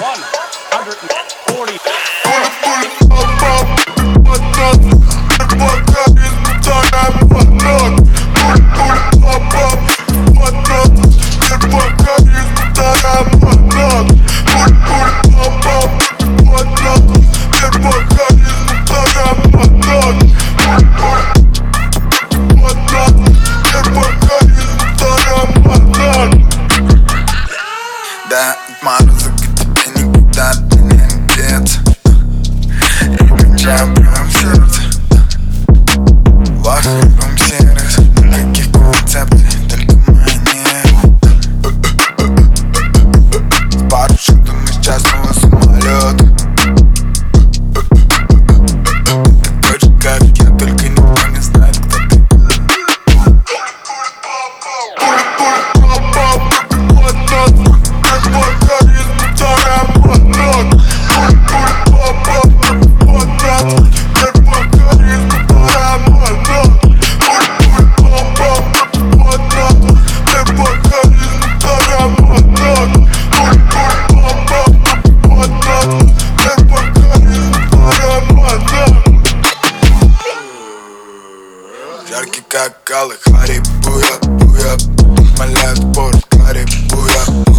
140. That models Шакалы, хари, буя, буя. Моляют порт, хари, буя,